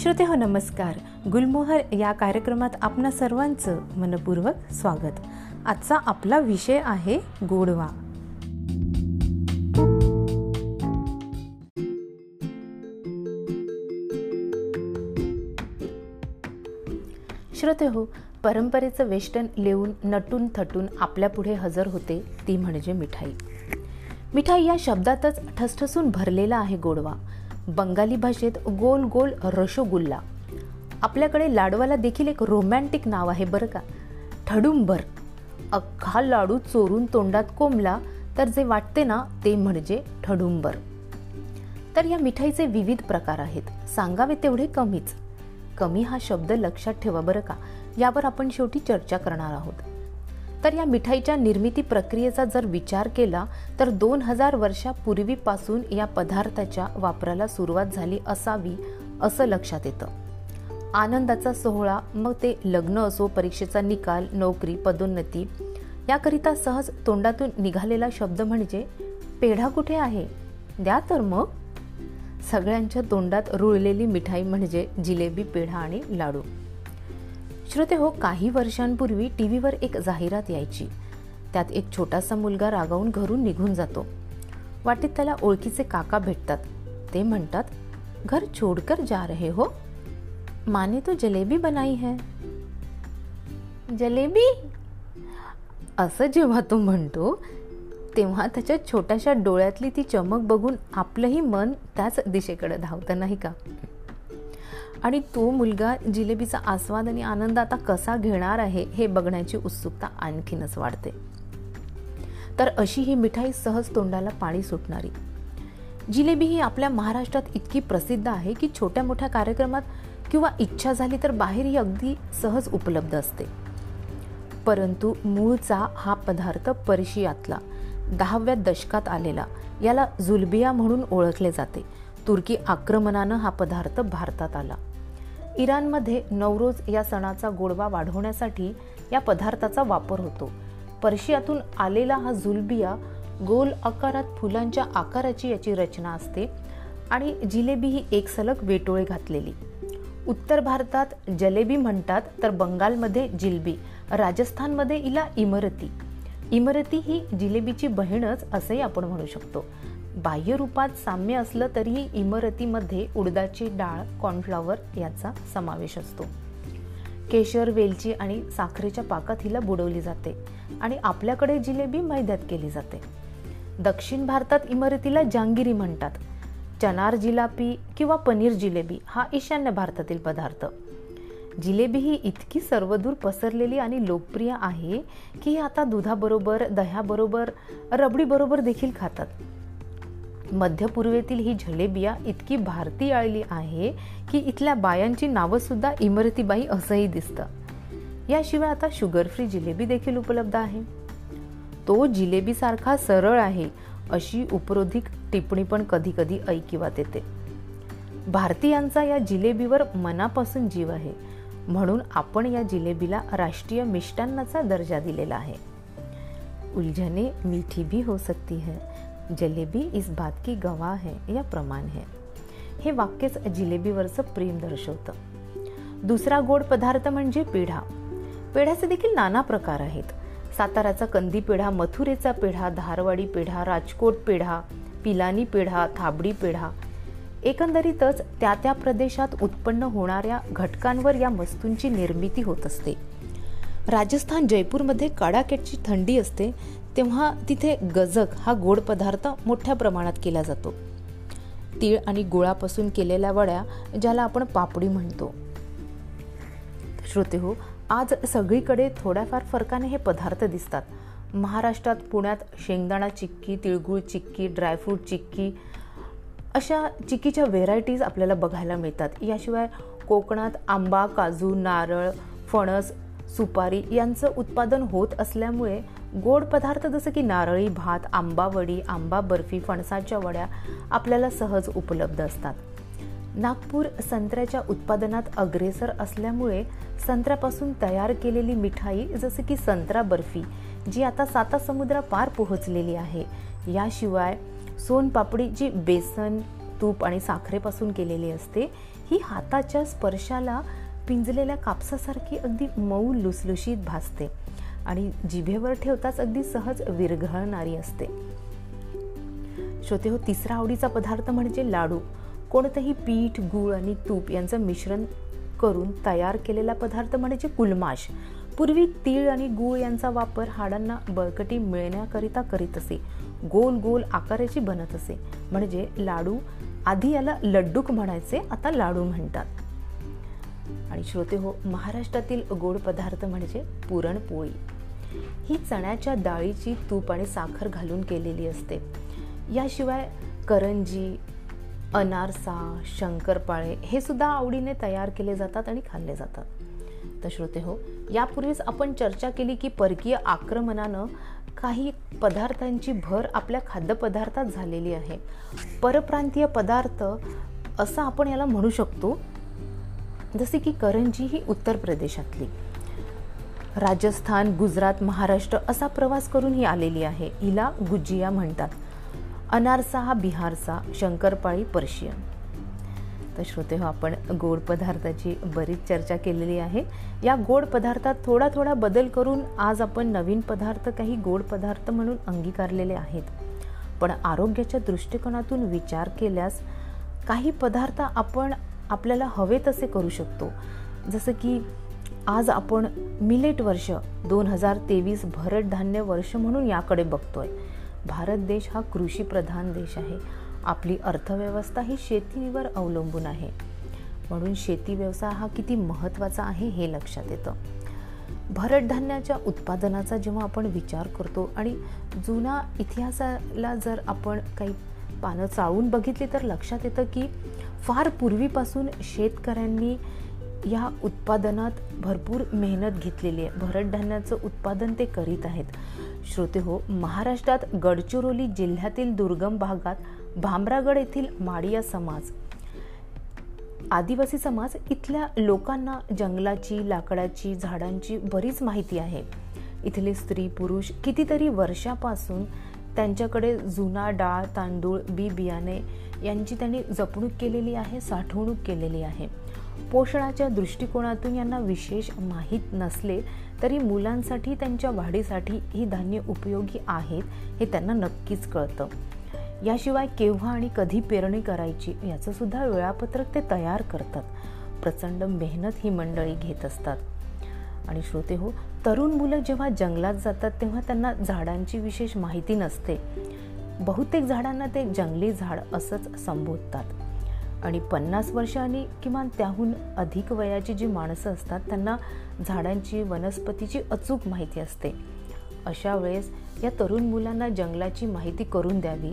श्रोते हो नमस्कार. गुलमोहर या कार्यक्रमात आपणा सर्वांचं मनपूर्वक स्वागत. आजचा आपला विषय आहे गोडवा. श्रोते हो परंपरेचं वेष्टन लिहून नटून थटून आपल्यापुढे हजर होते ती म्हणजे मिठाई. मिठाई या शब्दातच ठसठसून भरलेला आहे गोडवा. बंगाली भाषेत गोल गोल रसोगुल्ला. आपल्याकडे लाडवाला देखील एक रोमॅन्टिक नाव आहे बरं का. ठडुंबर. अख्खा लाडू चोरून तोंडात कोंबला तर जे वाटते ना ते म्हणजे ठडुंबर. तर या मिठाईचे विविध प्रकार आहेत. सांगावे तेवढे कमीच. कमी हा शब्द लक्षात ठेवा बरं का. यावर आपण शेवटी चर्चा करणार आहोत. तर या मिठाईच्या निर्मिती प्रक्रियेचा जर विचार केला तर दोन हजार वर्षापूर्वीपासून पूर्वीपासून या पदार्थाच्या वापराला सुरुवात झाली असावी असं लक्षात येतं. आनंदाचा सोहळा मग ते लग्न असो परीक्षेचा निकाल नोकरी पदोन्नती याकरिता सहज तोंडातून निघालेला शब्द म्हणजे पेढा कुठे आहे? द्या तर मग. सगळ्यांच्या तोंडात रुळलेली मिठाई म्हणजे जिलेबी पेढा आणि लाडू. श्रोते हो काही वर्षांपूर्वी टी व्हीवर एक जाहिरात यायची. त्यात एक छोटासा मुलगा रागावून घरून निघून जातो. वाटेत त्याला ओळखीचे काका भेटतात. ते म्हणतात घर छोडकर जा रहे हो. माने तो जलेबी बनाई है. जलेबी? असं जेव्हा तो म्हणतो तेव्हा त्याच्या छोट्याशा डोळ्यातली ती चमक बघून आपलंही मन त्याच दिशेकडे धावतं नाही का? आणि तो मुलगा जिलेबीचा आस्वाद आणि आनंद आता कसा घेणार आहे हे बघण्याची उत्सुकता आणखीनच वाढते. तर अशी ही मिठाई सहज तोंडाला पाणी सुटणारी. जिलेबी ही आपल्या महाराष्ट्रात इतकी प्रसिद्ध आहे की छोट्या मोठ्या कार्यक्रमात किंवा इच्छा झाली तर बाहेर ही अगदी सहज उपलब्ध असते. परंतु मूळचा हा पदार्थ पर्शियातला दहाव्या दशकात आलेला याला जुलबिया म्हणून ओळखले जाते. तुर्की आक्रमणानं हा पदार्थ भारतात आला. इराणमध्ये नवरोज या सणाचा गोडवा वाढवण्यासाठी या पदार्थाचा वापर होतो. पर्शियातून आलेला हा जुलबिया गोल आकारात फुलांच्या आकाराची याची रचना असते आणि जिलेबी ही एक सलग वेटोळे घातलेली. उत्तर भारतात जलेबी म्हणतात तर बंगालमध्ये जिलबी राजस्थानमध्ये इला इमरती. इमरती ही जिलेबीची बहीणच असंही आपण म्हणू शकतो. बाह्य रूपात साम्य असलं तरीही इमरतीमध्ये उडदाची डाळ कॉर्नफ्लॉवर याचा समावेश असतो. केशर वेलची आणि साखरेच्या पाकात हिला बुडवली जाते आणि आपल्याकडे जिलेबी मैद्यात केली जाते. दक्षिण भारतात इमरतीला जांगिरी म्हणतात. चनार जिलापी किंवा पनीर जिलेबी हा ईशान्य भारतातील पदार्थ. जिलेबी ही इतकी सर्वदूर पसरलेली आणि लोकप्रिय आहे की आता दुधाबरोबर दह्याबरोबर रबडीबरोबर देखील खातात. मध्य पूर्वेतील ही जलेबिया इतकी भारतीय आळली आहे की इथल्या बायांची नावंसुद्धा इमरतीबाई असंही दिसतं. याशिवाय आता शुगर फ्री जिलेबी देखील उपलब्ध आहे. तो जिलेबीसारखा सरळ आहे अशी उपरोधिक टिप्पणी पण कधी कधी ऐकिवात येते. भारतीयांचा या जिलेबीवर मनापासून जीव आहे म्हणून आपण या जिलेबीला राष्ट्रीय मिष्टान्नाचा दर्जा दिलेला आहे. उलझने मीठी भी हो सकती है. जलेबी इस बात की गवाह है या प्रमाण है? हे वाक्यच जिलेबीवरचं प्रेम दर्शवतं. दुसरा गोड पदार्थ म्हणजे पेढा. पेढ्याचे देखील नाना प्रकार आहेत. साताराचा कंदी पेढा मथुरेचा पेढा धारवाडी पेढा राजकोट पेढा पिलानी पेढा थाबडी पेढा एकंदरीतच त्या त्या प्रदेशात उत्पन्न होणाऱ्या घटकांवर या वस्तूंची निर्मिती होत असते. राजस्थान जयपूरमध्ये कडाकेटची थंडी असते तेव्हा तिथे गजक हा गोड पदार्थ मोठ्या प्रमाणात केला जातो. तीळ आणि गुळापासून केलेल्या वड्या ज्याला आपण पापडी म्हणतो. श्रोते हो आज सगळीकडे थोड्याफार फरकाने हे पदार्थ दिसतात. महाराष्ट्रात पुण्यात शेंगदाणा चिक्की तिळगुळ चिक्की ड्रायफ्रूट चिक्की अशा चिक्कीच्या व्हेरायटीज आपल्याला बघायला मिळतात. याशिवाय कोकणात आंबा काजू नारळ फणस सुपारी यांचं उत्पादन होत असल्यामुळे गोड पदार्थ जसं की नारळी भात आंबावडी आंबा बर्फी फणसाच्या वड्या आपल्याला सहज उपलब्ध असतात. नागपूर संत्र्याच्या उत्पादनात अग्रेसर असल्यामुळे संत्र्यापासून तयार केलेली मिठाई जसं की संत्रा बर्फी जी आता साता पार पोहोचलेली आहे. याशिवाय सोनपापडी जी बेसन तूप आणि साखरेपासून केलेली असते ही हाताच्या स्पर्शाला पिंजलेल्या कापसासारखी अगदी मऊ लुसलुशीत भासते आणि जिभेवर ठेवताच अगदी सहज विरघळणारी असते. श्रोते हो तिसरा आवडीचा पदार्थ म्हणजे लाडू. कोणतंही पीठ गूळ आणि तूप यांचं मिश्रण करून तयार केलेला पदार्थ म्हणजे कुलमाश. पूर्वी तीळ आणि गूळ यांचा वापर हाडांना बळकटी मिळण्याकरिता करीत असे. गोल गोल आकाराची बनत असे. म्हणजे लाडू आधी याला लड्डूक म्हणायचे आता लाडू म्हणतात. आणि श्रोते हो महाराष्ट्रातील गोड पदार्थ म्हणजे पुरणपोळी. ही चण्याच्या डाळीची तूप आणि साखर घालून केलेली असते. याशिवाय करंजी अनारसा शंकरपाळे हे सुद्धा आवडीने तयार केले जातात आणि खाल्ले जातात. तर श्रोते हो यापूर्वीच आपण चर्चा केली की परकीय आक्रमणानं काही पदार्थांची भर आपल्या खाद्यपदार्थात झालेली आहे. परप्रांतीय पदार्थ असं आपण याला म्हणू शकतो जसे की करंजी ही उत्तर प्रदेशातली. राजस्थान गुजरात महाराष्ट्र असा प्रवास करून ही आलेली आहे. हिला गुजिया म्हणतात. अनारसा हा बिहारचा शंकरपाळी पर्शियन. तर श्रोते हो आपण गोड पदार्थाची बरीच चर्चा केलेली आहे. या गोड पदार्थात थोडा थोडा बदल करून आज आपण नवीन पदार्थ काही गोड पदार्थ म्हणून अंगीकारलेले आहेत. पण आरोग्याच्या दृष्टिकोनातून विचार केल्यास काही पदार्थ आपण आपल्याला हवे तसे करू शकतो. जसं की आज आपण मिलेट वर्ष दोन हजार तेवीस भरड धान्य वर्ष म्हणून याकडे बघतोय. भारत देश हा कृषीप्रधान देश आहे. आपली अर्थव्यवस्था ही शेतीवर अवलंबून आहे. म्हणून शेती व्यवसाय हा किती महत्त्वाचा आहे हे लक्षात येतं. भरड धान्याच्या उत्पादनाचा जेव्हा आपण विचार करतो आणि जुना इतिहासाला जर आपण काही पानं चाळून बघितली तर लक्षात येतं की फार पूर्वीपासून शेतकऱ्यांनी या उत्पादनात भरपूर मेहनत घेतलेली आहे. भरडधान्याचं उत्पादन ते करीत आहेत. श्रोते हो महाराष्ट्रात गडचिरोली जिल्ह्यातील दुर्गम भागात भामरागड येथील माडिया समाज आदिवासी समाज इथल्या लोकांना जंगलाची लाकडाची झाडांची बरीच माहिती आहे. इथले स्त्री पुरुष कितीतरी वर्षापासून त्यांच्याकडे जुना डाळ तांदूळ बी बियाणे यांची त्यांनी जपणूक केलेली आहे साठवणूक केलेली आहे. पोषणाच्या दृष्टिकोनातून यांना विशेष माहीत नसले तरी मुलांसाठी त्यांच्या वाढीसाठी ही धान्य उपयोगी आहेत हे त्यांना नक्कीच कळतं. याशिवाय केव्हा आणि कधी पेरणी करायची याचंसुद्धा वेळापत्रक ते तयार करतात. प्रचंड मेहनत ही मंडळी घेत असतात. आणि श्रोते हो तरुण मुलं जेव्हा जंगलात जातात तेव्हा त्यांना झाडांची विशेष माहिती नसते. बहुतेक झाडांना ते जंगली झाड असंच संबोधतात. आणि पन्नास वर्षांनी किमान त्याहून अधिक वयाची जी माणसं असतात त्यांना झाडांची वनस्पतीची अचूक माहिती असते. अशा वेळेस या तरुण मुलांना जंगलाची माहिती करून द्यावी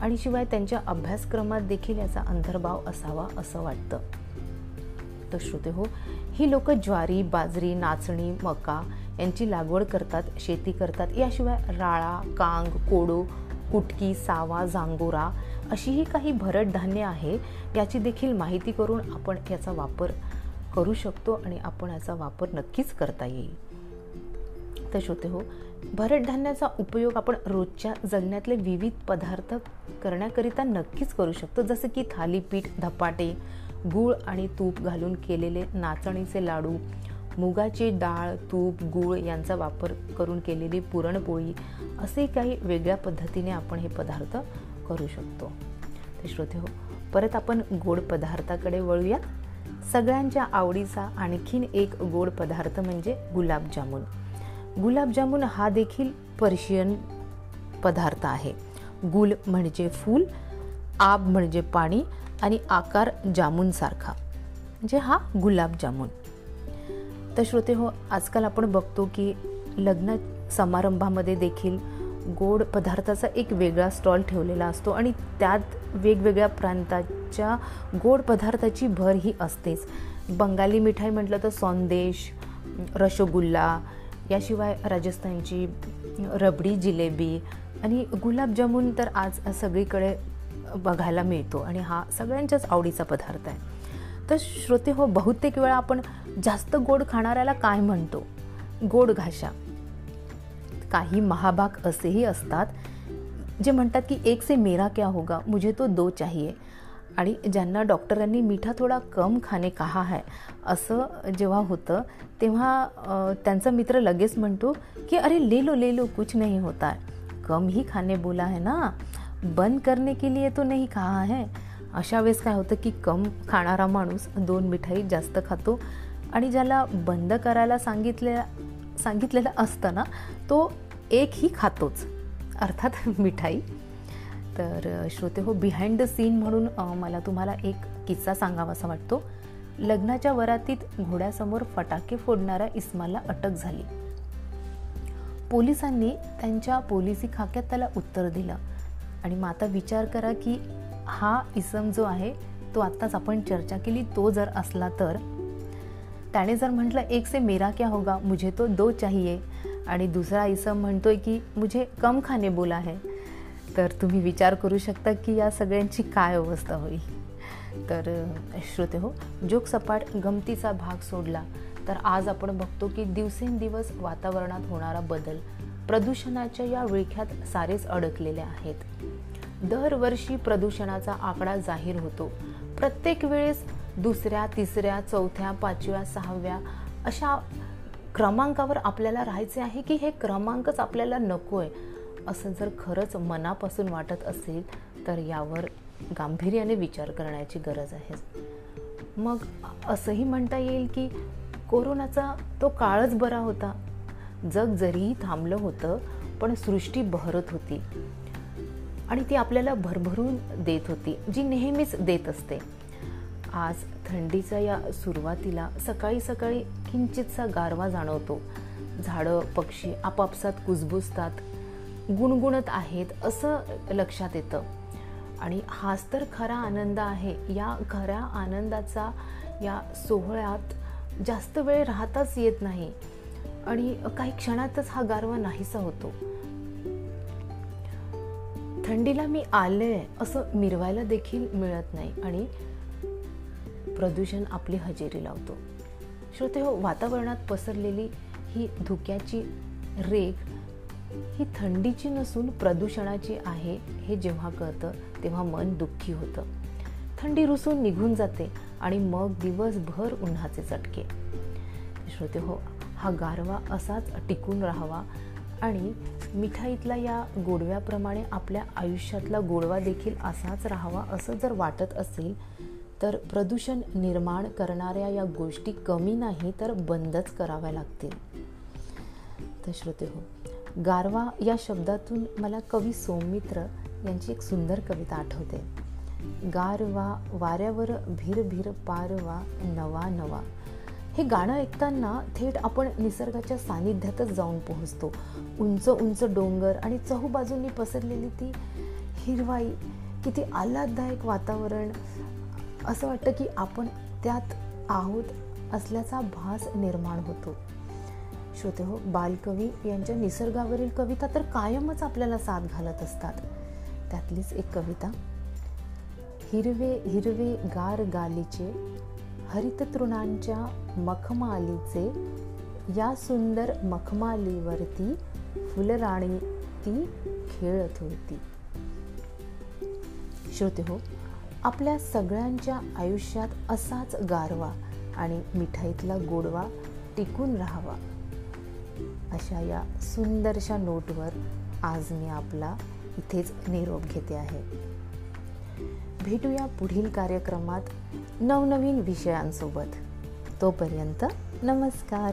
आणि शिवाय त्यांच्या अभ्यासक्रमात देखील याचा अंतर्भाव असावा असं वाटतं. तर श्रोते हो ही लोक ज्वारी बाजरी नाचणी मका यांची लागवड करतात शेती करतात. याशिवाय राळा कांग कोडो कुटकी सावा जांगोरा अशीही काही भरड धान्य आहे याची देखील माहिती करून आपण याचा वापर करू शकतो आणि आपण याचा वापर नक्कीच करता येईल. तर श्रोते हो भरड धान्याचा उपयोग आपण रोजच्या जगण्यातले विविध पदार्थ करण्याकरिता नक्कीच करू शकतो. जसं की थालीपीठ धपाटे गूळ आणि तूप घालून केलेले नाचणीचे लाडू मुगाची डाळ तूप गूळ यांचा वापर करून केलेली पुरणपोळी असे काही वेगळ्या पद्धतीने आपण हे पदार्थ करू शकतो. ते श्रोते हो परत आपण गोड पदार्थाकडे वळूया सगळ्यांच्या आवडीचा आणखीन एक गोड पदार्थ म्हणजे गुलाबजामुन. गुलाबजामुन हा देखील पर्शियन पदार्थ आहे. गुल म्हणजे फूल आब म्हणजे पाणी आणि आकार जामुनसारखा. म्हणजे हा गुलाबजामुन. तर श्रोते हो आजकाल आपण बघतो की लग्न समारंभामध्ये देखील गोड पदार्थाचा एक वेगळा स्टॉल ठेवलेला असतो आणि त्यात वेगवेगळ्या प्रांताच्या गोड पदार्थाची भर ही असतेच. बंगाली मिठाई म्हटलं तर सौंदेश रसगुल्ला याशिवाय राजस्थानची रबडी जिलेबी आणि गुलाबजामुन तर आज सगळीकडे बघायला मिळतो आणि हा सगळ्यांच्याच आवडीचा पदार्थ आहे. तर श्रोते हो बहुतेक वेळा आपण जास्त गोड खाणाऱ्याला काय म्हणतो? गोड घाशा. काही महाभाग असेही असतात जे म्हणतात की एक से मेरा क्या होगा मुझे तो दो चाहिए. आणि ज्यांना डॉक्टरांनी मिठा थोडा कम खाणे कहा है असं जेव्हा होतं तेव्हा त्यांचा मित्र लगेच म्हणतो की अरे ले लो ले लो कुछ नहीं होता है. कम ही खाने बोला है ना. बंद करने के लिए तो नहीं कहा है. अशा वेळेस काय होतं की कम खाणारा माणूस दोन मिठाई जास्त खातो आणि ज्याला बंद करायला सांगितले सांगितलेलं असतं ना तो एकही खातोच अर्थात मिठाई. तर श्रोते हो बिहाइंड द सीन म्हणून मला तुम्हाला एक किस्सा सांगावासा वाटतो. लग्नाच्या वरातीत घोड्यासमोर फटाके फोडणाऱ्या इस्माला अटक झाली. पोलिसांनी त्यांच्या पोलिसी खाक्यात त्याला उत्तर दिलं. आणि मग आता विचार करा की हा इसम जो आहे तो आत्ताच आपण चर्चा केली. तो जर असला तर? त्याने जर म्हटलं एक से मेरा क्या होगा? मुझे तो दो चाहिए. आणि दुसरा इसम म्हणतोय की मुझे कम खाने बोला है. तर तुम्ही विचार करू शकता की या सगळ्यांची काय अवस्था होईल. तर श्रोते हो जोक सपाट गमतीचा भाग सोडला तर आज आपण बघतो की दिवसेंदिवस वातावरणात होणारा बदल प्रदूषणाच्या या विळख्यात सारेच अडकलेले आहेत. दरवर्षी प्रदूषणाचा आकडा जाहीर होतो. प्रत्येक वेळेस दुसऱ्या तिसऱ्या चौथ्या पाचव्या सहाव्या अशा क्रमांकावर आपल्याला राहायचे आहे की हे क्रमांकच आपल्याला नको आहे असं जर खरंच मनापासून वाटत असेल तर यावर गांभीर्याने विचार करण्याची गरज आहे. मग असंही म्हणता येईल की कोरोनाचा तो काळच बरा होता. जग जरीही थांबलं होतं पण सृष्टी बहरत होती. आणि ती आपल्याला भरभरून देत होती जी नेहमीच देत असते. आज थंडीचा या सुरुवातीला सकाळी सकाळी किंचितसा गारवा जाणवतो. झाडं पक्षी आपापसात कुजबुजतात गुणगुणत आहेत असं लक्षात येतं. आणि हाच तर खरा आनंद आहे. या खऱ्या आनंदाचा या सोहळ्यात जास्त वेळ राहताच येत नाही. आणि काही क्षणातच हा गारवा नाहीसा होतो. थंडीला मी आले असं मिरवायला देखील मिळत नाही आणि प्रदूषण आपली हजेरी लावतो. श्रोते हो वातावरणात पसरलेली ही धुक्याची रेख ही थंडीची नसून प्रदूषणाची आहे हे जेव्हा कळतं तेव्हा मन दुःखी होतं. थंडी रुसून निघून जाते आणि मग दिवसभर उन्हाचे चटके. श्रोते हो हा गारवा असाच टिकून राहावा आणि मिठाईतला या गोडव्याप्रमाणे आपल्या आयुष्यातला गोडवा देखील असाच राहावा असं जर वाटत असेल तर प्रदूषण निर्माण करणाऱ्या या गोष्टी कमी नाही तर बंदच कराव्या लागतील. तर श्रोते हो गारवा या शब्दातून मला कवी सोमित्र यांची एक सुंदर कविता आठवते. गारवा वाऱ्यावर भिर भिर पारवा नवा नवा. हे गाणं ऐकताना थेट आपण निसर्गाच्या सानिध्यातच जाऊन पोहोचतो. उंच उंच डोंगर आणि चहूबाजूंनी पसरलेली ती हिरवाई किती आल्हाददायक वातावरण. असं वाटतं की आपण त्यात आहोत असल्याचा भास निर्माण होतो. श्रोते हो बालकवी यांच्या निसर्गावरील कविता तर कायमच आपल्याला साथ घालत असतात. त्यातलीच एक कविता. हिरवे हिरवे गार गालीचे हरिततृणांच्या मखमालीचे या सुंदर मखमालीवरती फुलराणी ती खेळत होती. श्रोते हो आपल्या सगळ्यांच्या आयुष्यात असाच गारवा आणि मिठाईतला गोडवा टिकून राहावा. अशा या सुंदरशा नोटवर आज मी आपला इथेच निरोप घेते आहे. भेटूया पुढील कार्यक्रमात नवनवीन विषयांसोबत तोपर्यंत नमस्कार.